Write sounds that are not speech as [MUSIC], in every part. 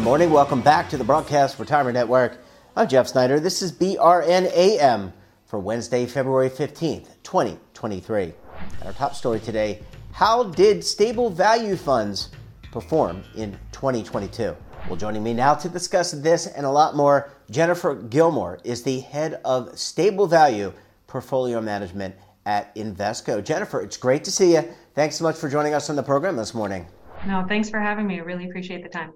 Good morning. Welcome back to the Broadcast Retirement Network. I'm Jeff Snyder. This is BRNAM for Wednesday, February 15th, 2023. And our top story today How did stable value funds perform in 2022? Well, joining me now to discuss this and a lot more, Jennifer Gilmore is the head of stable value portfolio management at Invesco. Jennifer, it's great to see you. Thanks so much for joining us on the program this morning. No, thanks for having me. I really appreciate the time.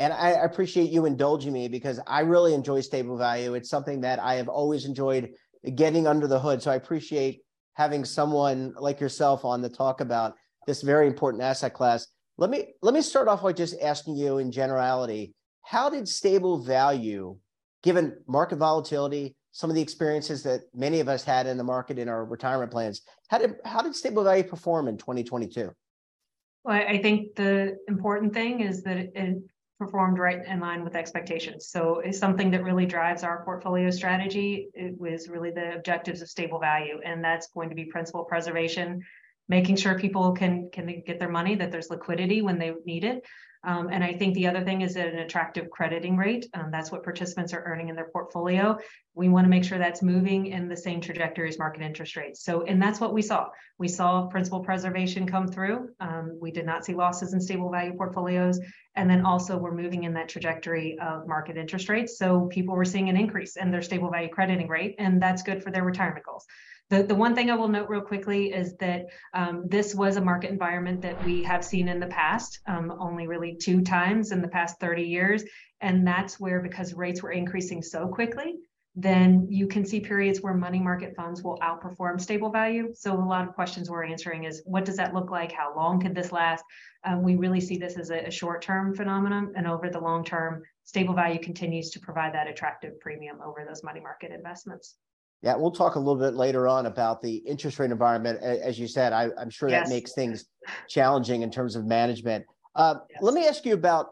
And I appreciate you indulging me because I really enjoy stable value. It's something that I have always enjoyed getting under the hood. So I appreciate having someone like yourself on to talk about this very important asset class. Let me let me start off by just asking you in generality, how did stable value, given market volatility, some of the experiences that many of us had in the market in our retirement plans, how did how did stable value perform in 2022? Well, I think the important thing is that it performed right in line with expectations. So it's something that really drives our portfolio strategy. It was really the objectives of stable value, and that's going to be principal preservation, making sure people can can get their money, that there's liquidity when they need it, um, and I think the other thing is an attractive crediting rate. Um, that's what participants are earning in their portfolio. We want to make sure that's moving in the same trajectory as market interest rates. So, and that's what we saw. We saw principal preservation come through. Um, we did not see losses in stable value portfolios. And then also, we're moving in that trajectory of market interest rates. So, people were seeing an increase in their stable value crediting rate, and that's good for their retirement goals. The, the one thing I will note real quickly is that um, this was a market environment that we have seen in the past, um, only really two times in the past 30 years. And that's where, because rates were increasing so quickly, then you can see periods where money market funds will outperform stable value. So a lot of questions we're answering is what does that look like? How long could this last? Um, we really see this as a, a short-term phenomenon, and over the long term, stable value continues to provide that attractive premium over those money market investments. Yeah, we'll talk a little bit later on about the interest rate environment. As you said, I, am sure yes. that makes things challenging in terms of management. Uh, yes. Let me ask you about.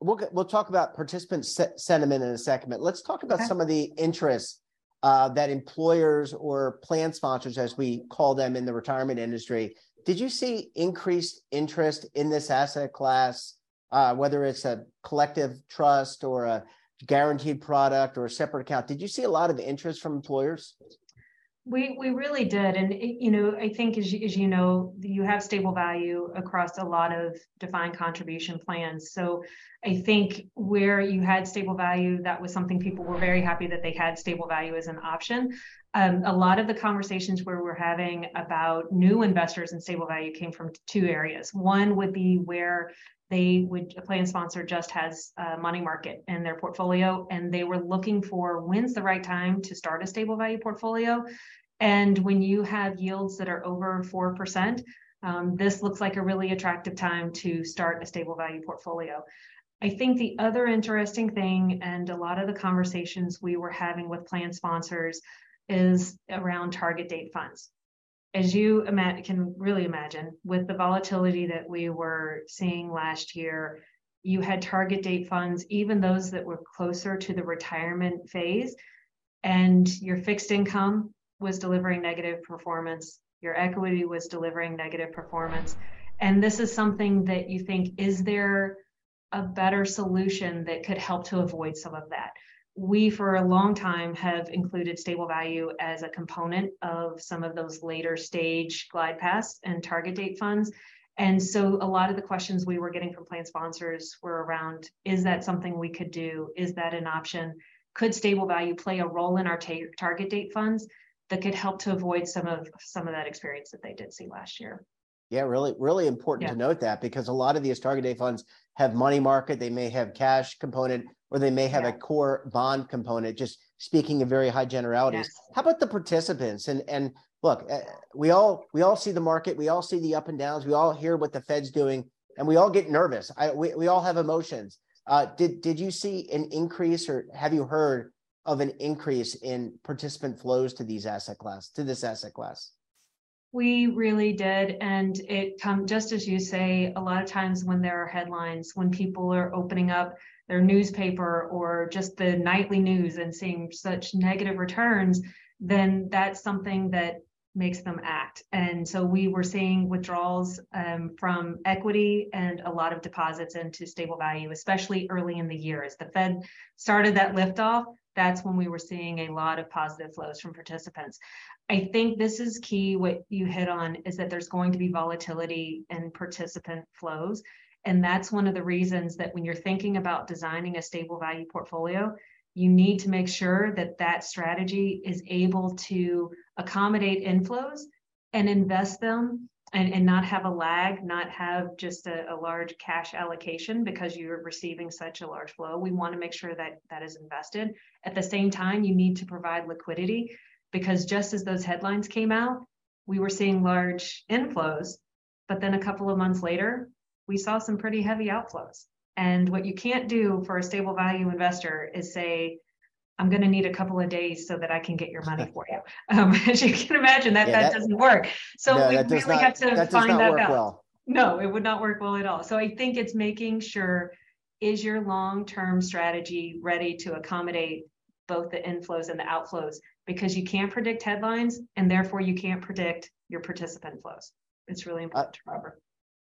We'll we'll talk about participant se- sentiment in a second. But let's talk about okay. some of the interests uh, that employers or plan sponsors, as we call them in the retirement industry, did you see increased interest in this asset class, uh, whether it's a collective trust or a guaranteed product or a separate account. Did you see a lot of interest from employers? We we really did, and you know I think as you, as you know you have stable value across a lot of defined contribution plans. So I think where you had stable value, that was something people were very happy that they had stable value as an option. Um, a lot of the conversations where we're having about new investors in stable value came from two areas. One would be where they would a plan sponsor just has a money market in their portfolio and they were looking for when's the right time to start a stable value portfolio and when you have yields that are over 4% um, this looks like a really attractive time to start a stable value portfolio i think the other interesting thing and a lot of the conversations we were having with plan sponsors is around target date funds as you ima- can really imagine, with the volatility that we were seeing last year, you had target date funds, even those that were closer to the retirement phase, and your fixed income was delivering negative performance, your equity was delivering negative performance. And this is something that you think is there a better solution that could help to avoid some of that? We for a long time have included stable value as a component of some of those later stage glide paths and target date funds. And so a lot of the questions we were getting from plan sponsors were around is that something we could do? Is that an option? Could stable value play a role in our ta- target date funds that could help to avoid some of some of that experience that they did see last year? Yeah, really, really important yeah. to note that because a lot of these target date funds have money market, they may have cash component, or they may have yeah. a core bond component. Just speaking in very high generalities. Yes. How about the participants? And and look, eh, we all we all see the market, we all see the up and downs, we all hear what the Fed's doing, and we all get nervous. I we, we all have emotions. Uh, did did you see an increase, or have you heard of an increase in participant flows to these asset class to this asset class? We really did. And it come just as you say, a lot of times when there are headlines, when people are opening up their newspaper or just the nightly news and seeing such negative returns, then that's something that makes them act. And so we were seeing withdrawals um, from equity and a lot of deposits into stable value, especially early in the year. As the Fed started that liftoff, that's when we were seeing a lot of positive flows from participants. I think this is key. What you hit on is that there's going to be volatility in participant flows. And that's one of the reasons that when you're thinking about designing a stable value portfolio, you need to make sure that that strategy is able to accommodate inflows and invest them and, and not have a lag, not have just a, a large cash allocation because you're receiving such a large flow. We want to make sure that that is invested. At the same time, you need to provide liquidity because just as those headlines came out, we were seeing large inflows, but then a couple of months later, we saw some pretty heavy outflows. And what you can't do for a stable value investor is say, I'm going to need a couple of days so that I can get your money [LAUGHS] for you. Um, [LAUGHS] as you can imagine, that yeah, that, that, doesn't work. So no, we really not, have to that find that out. Well. No, it would not work well at all. So I think it's making sure is your long-term strategy ready to accommodate both the inflows and the outflows because you can't predict headlines and therefore you can't predict your participant flows. It's really important, uh, Robert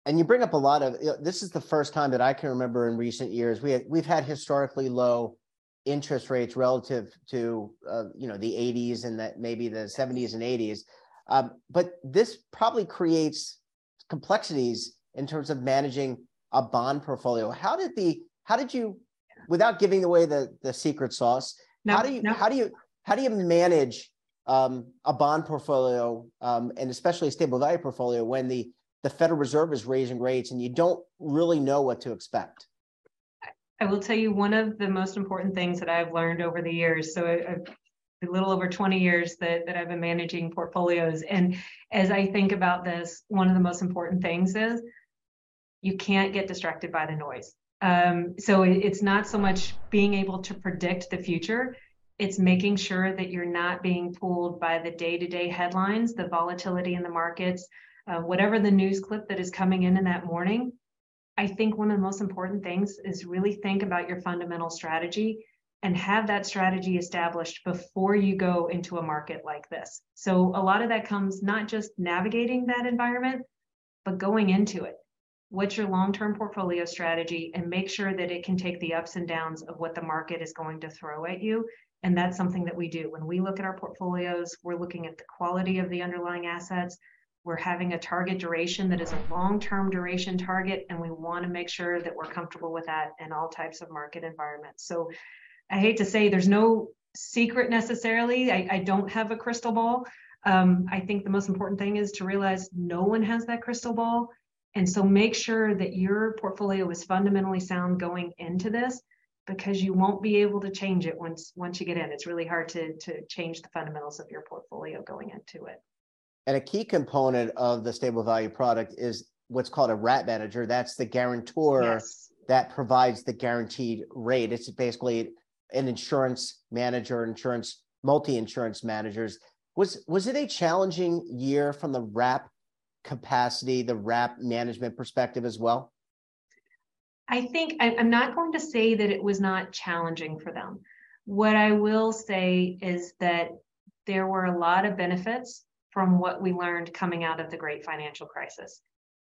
and you bring up a lot of you know, this is the first time that I can remember in recent years we had, we've had historically low interest rates relative to uh, you know the 80s and that maybe the 70s and 80s um, but this probably creates complexities in terms of managing a bond portfolio how did the how did you without giving away the the secret sauce no, how do you no. how do you how do you manage um, a bond portfolio um, and especially a stable value portfolio when the the Federal Reserve is raising rates and you don't really know what to expect? I will tell you one of the most important things that I've learned over the years. So a little over 20 years that, that I've been managing portfolios. And as I think about this, one of the most important things is you can't get distracted by the noise. Um, so it's not so much being able to predict the future, it's making sure that you're not being pulled by the day to day headlines, the volatility in the markets, uh, whatever the news clip that is coming in in that morning, I think one of the most important things is really think about your fundamental strategy and have that strategy established before you go into a market like this. So a lot of that comes not just navigating that environment, but going into it. What's your long term portfolio strategy and make sure that it can take the ups and downs of what the market is going to throw at you. And that's something that we do. When we look at our portfolios, we're looking at the quality of the underlying assets, we're having a target duration that is a long-term duration target, and we want to make sure that we're comfortable with that in all types of market environments. So I hate to say there's no secret necessarily. I, I don't have a crystal ball. Um, I think the most important thing is to realize no one has that crystal ball. And so make sure that your portfolio is fundamentally sound going into this because you won't be able to change it once once you get in. It's really hard to to change the fundamentals of your portfolio going into it. And a key component of the stable value product is what's called a wrap manager. That's the guarantor yes. that provides the guaranteed rate. It's basically an insurance manager, insurance multi-insurance managers. Was was it a challenging year from the wrap capacity, the wrap management perspective as well? I think I'm not going to say that it was not challenging for them. What I will say is that there were a lot of benefits from what we learned coming out of the great financial crisis.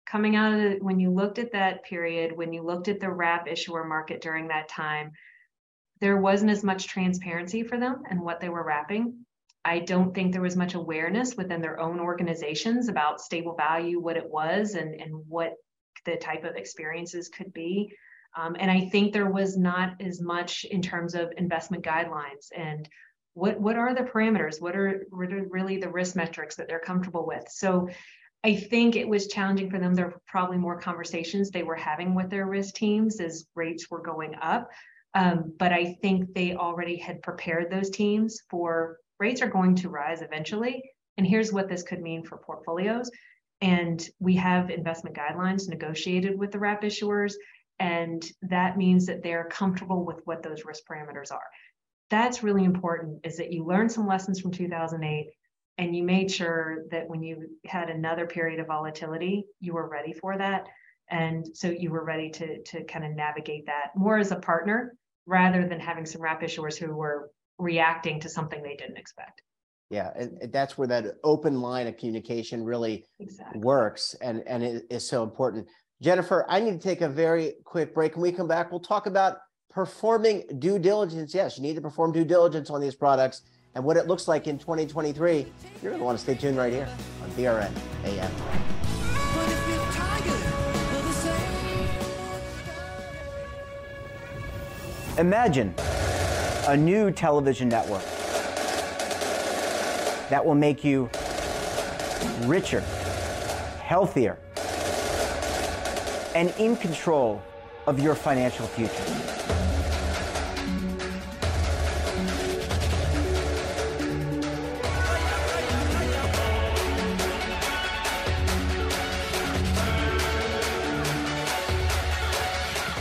Coming out of it, when you looked at that period, when you looked at the wrap issuer market during that time, there wasn't as much transparency for them and what they were wrapping. I don't think there was much awareness within their own organizations about stable value, what it was, and, and what the type of experiences could be. Um, and I think there was not as much in terms of investment guidelines and what what are the parameters? What are, what are really the risk metrics that they're comfortable with? So i think it was challenging for them. There were probably more conversations they were having with their risk teams as rates were going up. Um, but i think they already had prepared those teams for rates are going to rise eventually. And here's what this could mean for portfolios. And we have investment guidelines negotiated with the wrap issuers. And that means that they're comfortable with what those risk parameters are that's really important is that you learned some lessons from 2008 and you made sure that when you had another period of volatility you were ready for that and so you were ready to to kind of navigate that more as a partner rather than having some wrap issuers who were reacting to something they didn't expect Yeah, and that's where that open line of communication really exactly. works and, and it is so important. Jennifer, I need to take a very quick break. When we come back, we'll talk about performing due diligence. Yes, you need to perform due diligence on these products and what it looks like in 2023. You're going to want to stay tuned right here on BRN AM. Imagine a new television network that will make you richer, healthier, and in control of your financial future.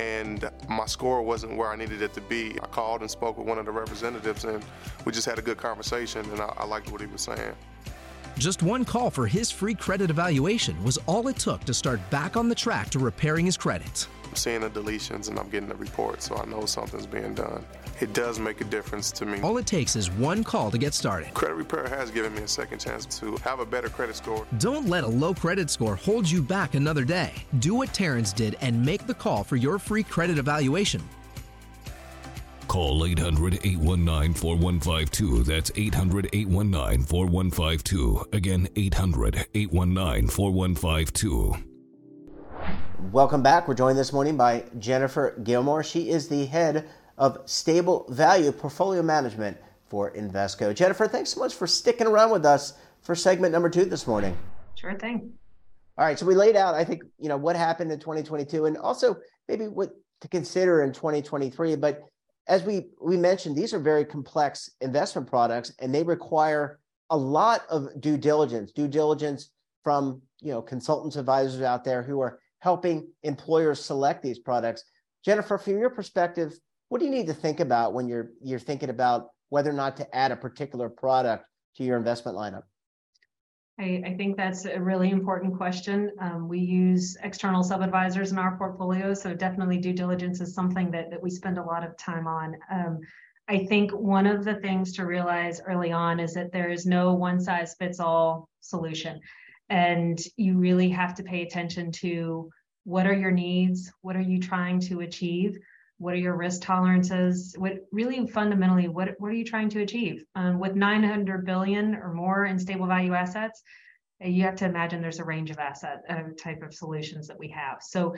and my score wasn't where I needed it to be. I called and spoke with one of the representatives, and we just had a good conversation, and I, I liked what he was saying. Just one call for his free credit evaluation was all it took to start back on the track to repairing his credit. I'm seeing the deletions and I'm getting the report, so I know something's being done. It does make a difference to me. All it takes is one call to get started. Credit Repair has given me a second chance to have a better credit score. Don't let a low credit score hold you back another day. Do what Terrence did and make the call for your free credit evaluation. Call 800 819 4152. That's 800 819 4152. Again, 800 819 4152. Welcome back. We're joined this morning by Jennifer Gilmore. She is the head of stable value portfolio management for Invesco. Jennifer, thanks so much for sticking around with us for segment number two this morning. Sure thing. All right, so we laid out, I think, you know, what happened in 2022 and also maybe what to consider in 2023. But as we we mentioned, these are very complex investment products and they require a lot of due diligence, due diligence from you know consultants, advisors out there who are helping employers select these products. Jennifer, from your perspective, what do you need to think about when you're you're thinking about whether or not to add a particular product to your investment lineup? I, I think that's a really important question. Um, we use external sub advisors in our portfolio, so definitely due diligence is something that, that we spend a lot of time on. Um, I think one of the things to realize early on is that there is no one size fits all solution. And you really have to pay attention to what are your needs? What are you trying to achieve? What are your risk tolerances? What really fundamentally, what, what are you trying to achieve? Um, with 900 billion or more in stable value assets, uh, you have to imagine there's a range of asset uh, type of solutions that we have. So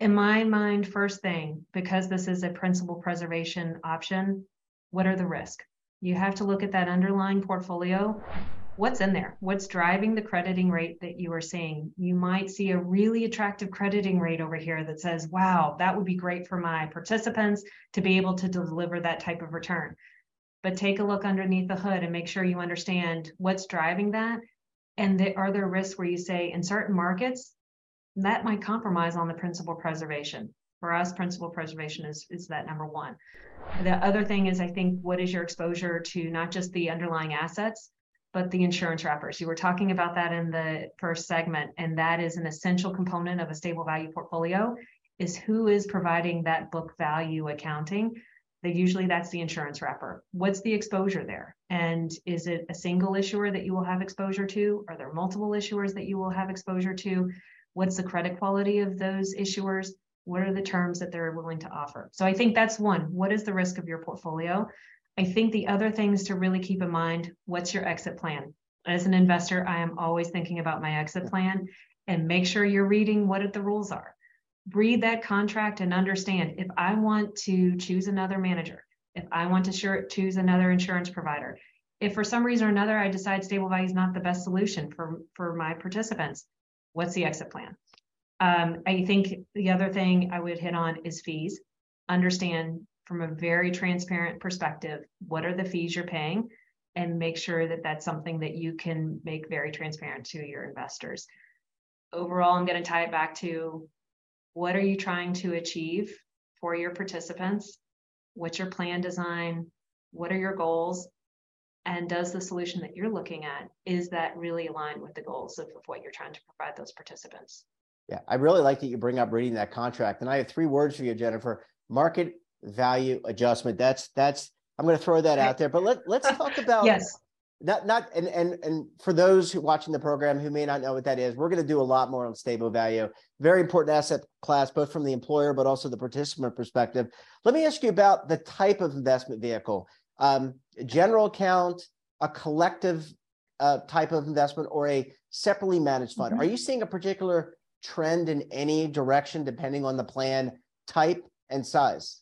in my mind, first thing, because this is a principal preservation option, what are the risk You have to look at that underlying portfolio what's in there? What's driving the crediting rate that you are seeing? You might see a really attractive crediting rate over here that says wow that would be great for my participants to be able to deliver that type of return. But take a look underneath the hood and make sure you understand what's driving that. And the, are there risks where you say in certain markets that might compromise on the principal preservation. For us, principal preservation is, is that number one. The other thing is, I think, what is your exposure to not just the underlying assets, but the insurance wrappers? You were talking about that in the first segment, and that is an essential component of a stable value portfolio is who is providing that book value accounting that usually that's the insurance wrapper. What's the exposure there? And is it a single issuer that you will have exposure to? Are there multiple issuers that you will have exposure to? What's the credit quality of those issuers? What are the terms that they're willing to offer? So I think that's one. What is the risk of your portfolio? I think the other things to really keep in mind what's your exit plan? As an investor, I am always thinking about my exit plan and make sure you're reading what the rules are read that contract and understand if I want to choose another manager, if I want to choose another insurance provider, if for some reason or another I decide stable value is not the best solution for, for my participants, what's the exit plan? Um, I think the other thing I would hit on is fees. Understand from a very transparent perspective what are the fees you're paying and make sure that that's something that you can make very transparent to your investors. Overall, I'm going to tie it back to what are you trying to achieve for your participants? What's your plan design? What are your goals? And does the solution that you're looking at, is that really aligned with the goals of, of what you're trying to provide those participants? Yeah, I really like that you bring up reading that contract. And I have three words for you, Jennifer. Market value adjustment. That's that's I'm going to throw that out there. But let let's talk [LAUGHS] about yes not not and and and for those who watching the program who may not know what that is we're going to do a lot more on stable value very important asset class both from the employer but also the participant perspective let me ask you about the type of investment vehicle um, general account a collective uh, type of investment or a separately managed fund mm-hmm. are you seeing a particular trend in any direction depending on the plan type and size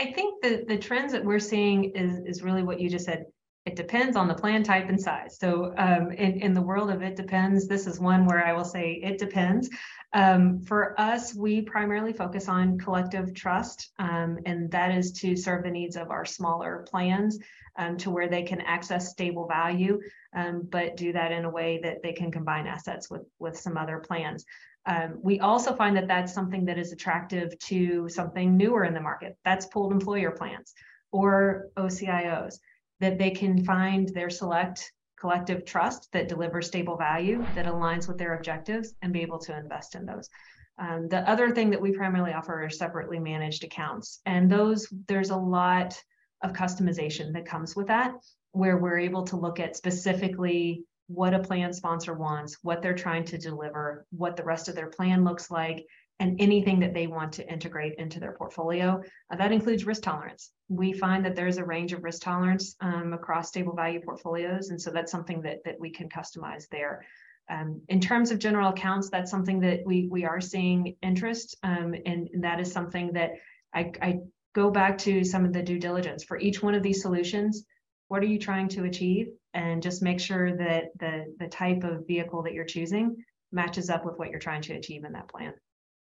i think the the trends that we're seeing is is really what you just said it depends on the plan type and size. So um, in, in the world of it depends, this is one where I will say it depends. Um, for us, we primarily focus on collective trust, um, and that is to serve the needs of our smaller plans um, to where they can access stable value, um, but do that in a way that they can combine assets with, with some other plans. Um, we also find that that's something that is attractive to something newer in the market. That's pooled employer plans or OCIOs that they can find their select collective trust that delivers stable value that aligns with their objectives and be able to invest in those. Um, the other thing that we primarily offer are separately managed accounts. And those, there's a lot of customization that comes with that, where we're able to look at specifically what a plan sponsor wants, what they're trying to deliver, what the rest of their plan looks like, and anything that they want to integrate into their portfolio. Uh, that includes risk tolerance. We find that there's a range of risk tolerance um, across stable value portfolios, and so that's something that that we can customize there. Um, in terms of general accounts, that's something that we we are seeing interest, um, and, that is something that I, I go back to some of the due diligence for each one of these solutions. What are you trying to achieve, and just make sure that the the type of vehicle that you're choosing matches up with what you're trying to achieve in that plan.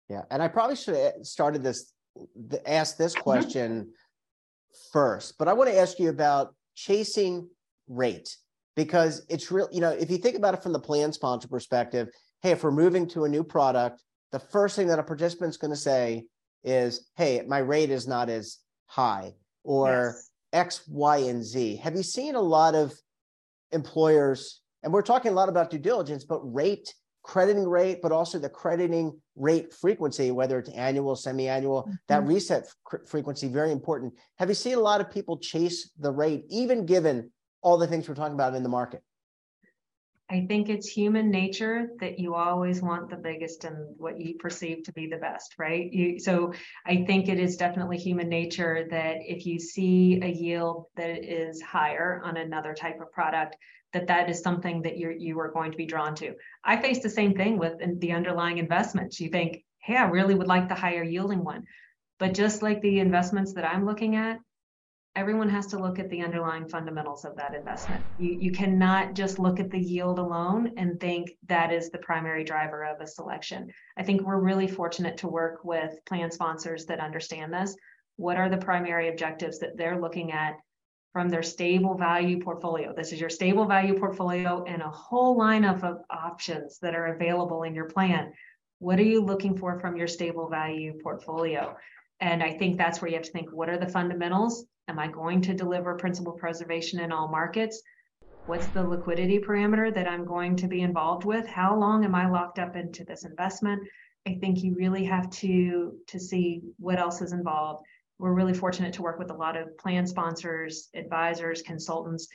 Yeah, and I probably should have started this, ask this mm-hmm. question first, but I want to ask you about chasing rate because it's real. You know, if you think about it from the plan sponsor perspective, hey, if we're moving to a new product, the first thing that a participant's going to say is, hey, my rate is not as high, or yes. X, Y, and Z. Have you seen a lot of employers, and we're talking a lot about due diligence, but rate crediting rate, but also the crediting rate frequency, whether it's annual, semi-annual, mm-hmm. that reset f- frequency, very important. Have you seen a lot of people chase the rate, even given all the things we're talking about in the market? I think it's human nature that you always want the biggest and what you perceive to be the best, right? You, so I think it is definitely human nature that if you see a yield that is higher on another type of product, that that is something that you're you are going to be drawn to. I face the same thing with the underlying investments. You think, hey, I really would like the higher yielding one. But just like the investments that I'm looking at, everyone has to look at the underlying fundamentals of that investment. You, you cannot just look at the yield alone and think that is the primary driver of a selection. I think we're really fortunate to work with plan sponsors that understand this. What are the primary objectives that they're looking at from their stable value portfolio. This is your stable value portfolio and a whole lineup of options that are available in your plan. What are you looking for from your stable value portfolio? And I think that's where you have to think what are the fundamentals? Am I going to deliver principal preservation in all markets? What's the liquidity parameter that I'm going to be involved with? How long am I locked up into this investment? I think you really have to to see what else is involved. We're really fortunate to work with a lot of plan sponsors, advisors, consultants.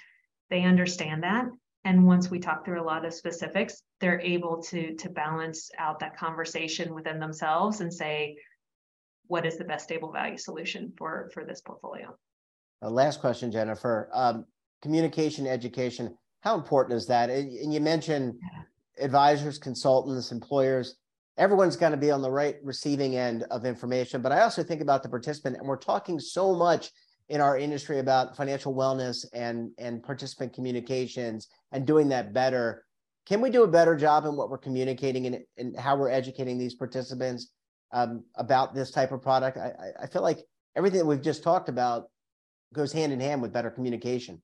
They understand that and once we talk through a lot of specifics they're able to to balance out that conversation within themselves and say what is the best stable value solution for for this portfolio uh, last question jennifer. Um, communication education how important is that? And you mentioned advisors consultants employers. Everyone's going to be on the right receiving end of information but i also think about the participant and we're talking so much in our industry about financial wellness and and participant communications and doing that better. Can we do a better job in what we're communicating and, and how we're educating these participants um, about this type of product? I, I feel like everything that we've just talked about goes hand in hand with better communication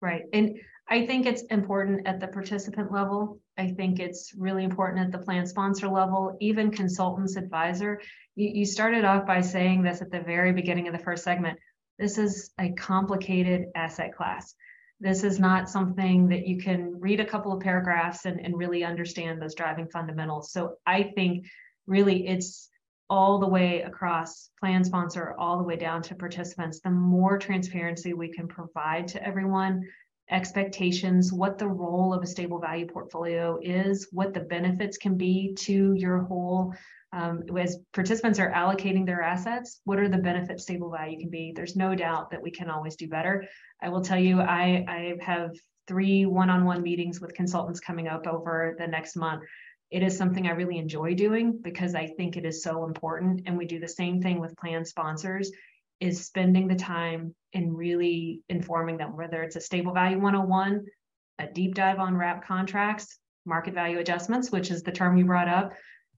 right and i think it's important at the participant level i think it's really important at the plan sponsor level even consultants advisor you, you started off by saying this at the very beginning of the first segment this is a complicated asset class. This is not something that you can read a couple of paragraphs and, and really understand those driving fundamentals. So I think really it's all the way across plan sponsor, all the way down to participants. The more transparency we can provide to everyone, expectations, what the role of a stable value portfolio is, what the benefits can be to your whole um, as participants are allocating their assets, what are the benefits stable value can be? There's no doubt that we can always do better. I will tell you, I, I have three one-on-one meetings with consultants coming up over the next month. It is something I really enjoy doing because I think it is so important. And we do the same thing with plan sponsors is spending the time in really informing them, whether it's a stable value 101, a deep dive on wrap contracts, market value adjustments, which is the term you brought up,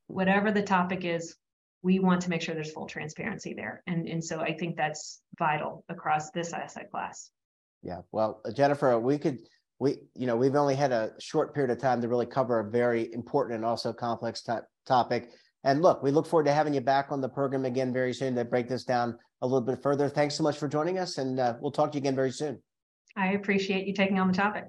whatever the topic is, we want to make sure there's full transparency there. And, and so I think that's vital across this asset class. Yeah. Well, Jennifer, we could, we, you know, we've only had a short period of time to really cover a very important and also complex t- topic. And look, we look forward to having you back on the program again very soon to break this down a little bit further. Thanks so much for joining us, and uh, we'll talk to you again very soon. I appreciate you taking on the topic.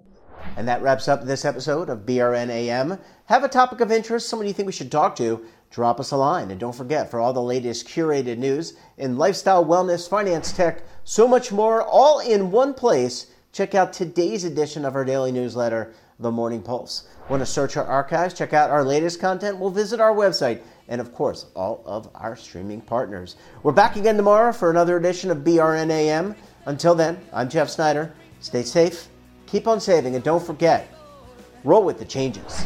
And that wraps up this episode of BRNAM. Have a topic of interest, someone you think we should talk to, drop us a line. And don't forget, for all the latest curated news in lifestyle, wellness, finance, tech, so much more, all in one place, check out today's edition of our daily newsletter, The Morning Pulse. Want to search our archives, check out our latest content? We'll visit our website and, of course, all of our streaming partners. We're back again tomorrow for another edition of BRNAM. Until then, I'm Jeff Snyder. Stay safe Keep on saving and don't forget, roll with the changes.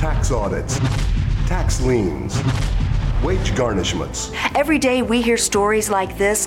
Tax audits, tax liens wage garnishments. Every day we hear stories like this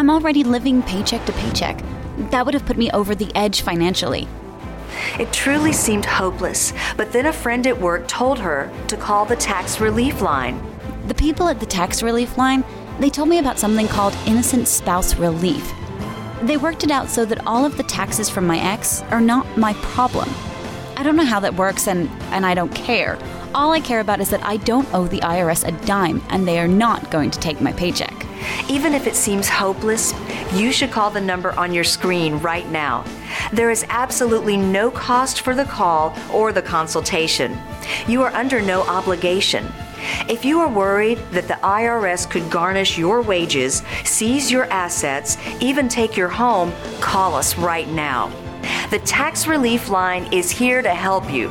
I'm already living paycheck to paycheck. That would have put me over the edge financially. It truly seemed hopeless, but then a friend at work told her to call the tax relief line. The people at the tax relief line, they told me about something called innocent spouse relief. They worked it out so that all of the taxes from my ex are not my problem. I don't know how that works and, and I don't care. All I care about is that I don't owe the IRS a dime and they are not going to take my paycheck. Even if it seems hopeless, you should call the number on your screen right now. There is absolutely no cost for the call or the consultation. You are under no obligation. If you are worried that the IRS could garnish your wages, seize your assets, even take your home, call us right now. The Tax Relief Line is here to help you.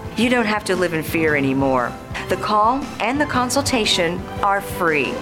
You don't have to live in fear anymore. The call and the consultation are free.